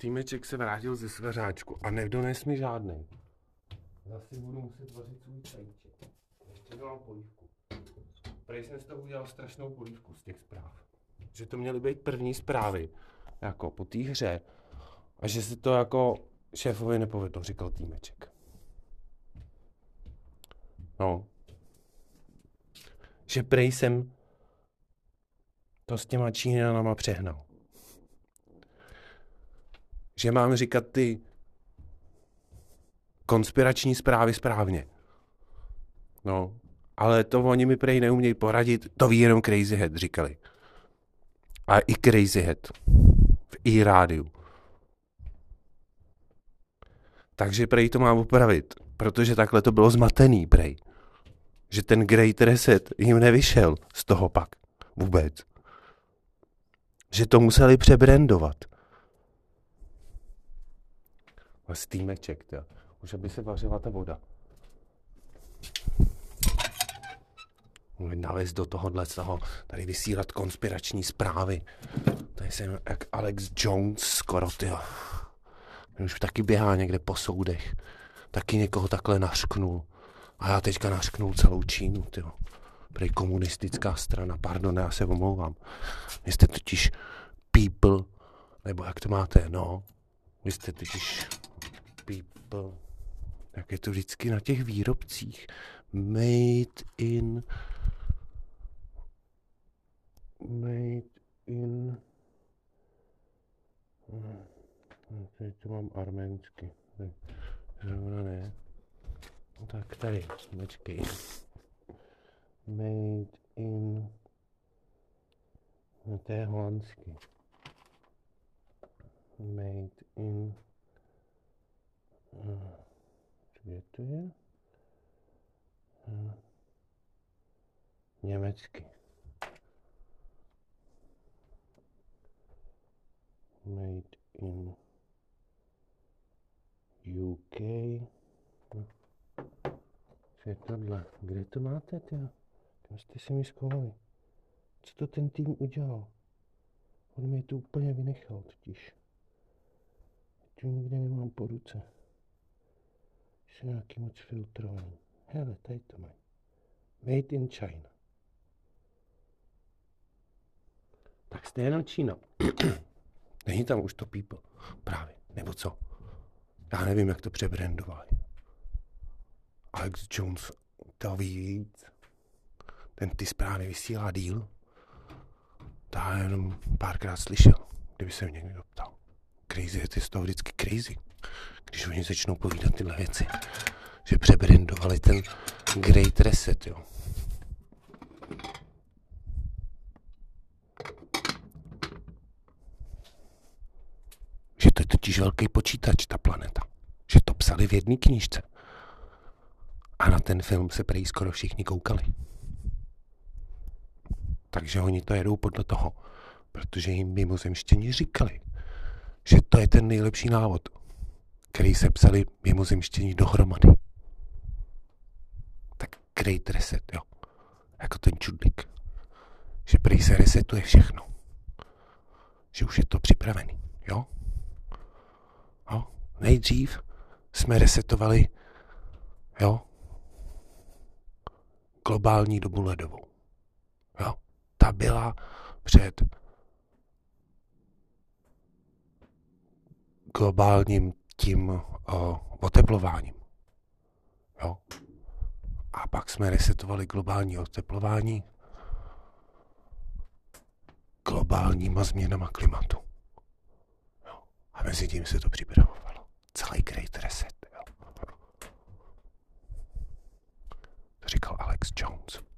Týmeček se vrátil ze svařáčku a nedones mi žádný. Zase budu muset vařit svůj čajíček. Ještě dám polívku. Prej jsem z toho udělal strašnou polívku z těch zpráv. Že to měly být první zprávy, jako po té hře. A že se to jako šéfovi nepovedlo, říkal týmeček. No. Že prej jsem to s těma Číňanama přehnal. Že mám říkat ty konspirační zprávy správně. No, ale to oni mi prej neumějí poradit, to ví jenom Crazy Head, říkali. A i Crazy Head v i rádiu. Takže prej to mám upravit, protože takhle to bylo zmatený, prej. Že ten Great Reset jim nevyšel z toho pak vůbec. Že to museli přebrandovat. A stýmeček, to. Už aby se vařila ta voda. Nalez do tohohle toho, tady vysílat konspirační zprávy. Tady jsem jak Alex Jones skoro, ty. Už taky běhá někde po soudech. Taky někoho takhle našknul. A já teďka našknul celou Čínu, ty. Prej komunistická strana, pardon, já se omlouvám. Vy jste totiž people, nebo jak to máte, no. Vy jste totiž people, jak je to vždycky na těch výrobcích. Made in made in hm, teď to mám arménsky. Zrovna ne. Tak tady, počkej. Made in no to je holandsky. Made in hm, kde to je? Hm, Německy. made in UK. Co je tohle? Kde to máte, ty? Kam jste si mi schovali? Co to ten tým udělal? On mi to úplně vynechal totiž. To nikde nemám po ruce. Jsou nějaký moc filtrovaný. Hele, tady to mají. Made in China. Tak jste jenom Čína. Není tam už to people. Právě. Nebo co? Já nevím, jak to přebrandovali. Alex Jones to ví víc. Ten ty zprávy vysílá díl. To já jenom párkrát slyšel, kdyby se mě někdo ptal. Crazy je z toho vždycky crazy. Když oni začnou povídat tyhle věci. Že přebrandovali ten Great Reset, jo. Že to je totiž velký počítač, ta planeta. Že to psali v jedné knížce. A na ten film se prý skoro všichni koukali. Takže oni to jedou podle toho, protože jim mimozemštěni říkali, že to je ten nejlepší návod, který se psali mimozemštěni dohromady. Tak Great Reset, jo. Jako ten čudlik. Že prý se resetuje všechno. Že už je to připravený, jo. Jo? Nejdřív jsme resetovali jo, globální dobu ledovou. Jo? Ta byla před globálním tím o, oteplováním. Jo? A pak jsme resetovali globální oteplování globálníma změnama klimatu. A mezi tím se to připravovalo. Celý Great Reset. Jo. To říkal Alex Jones.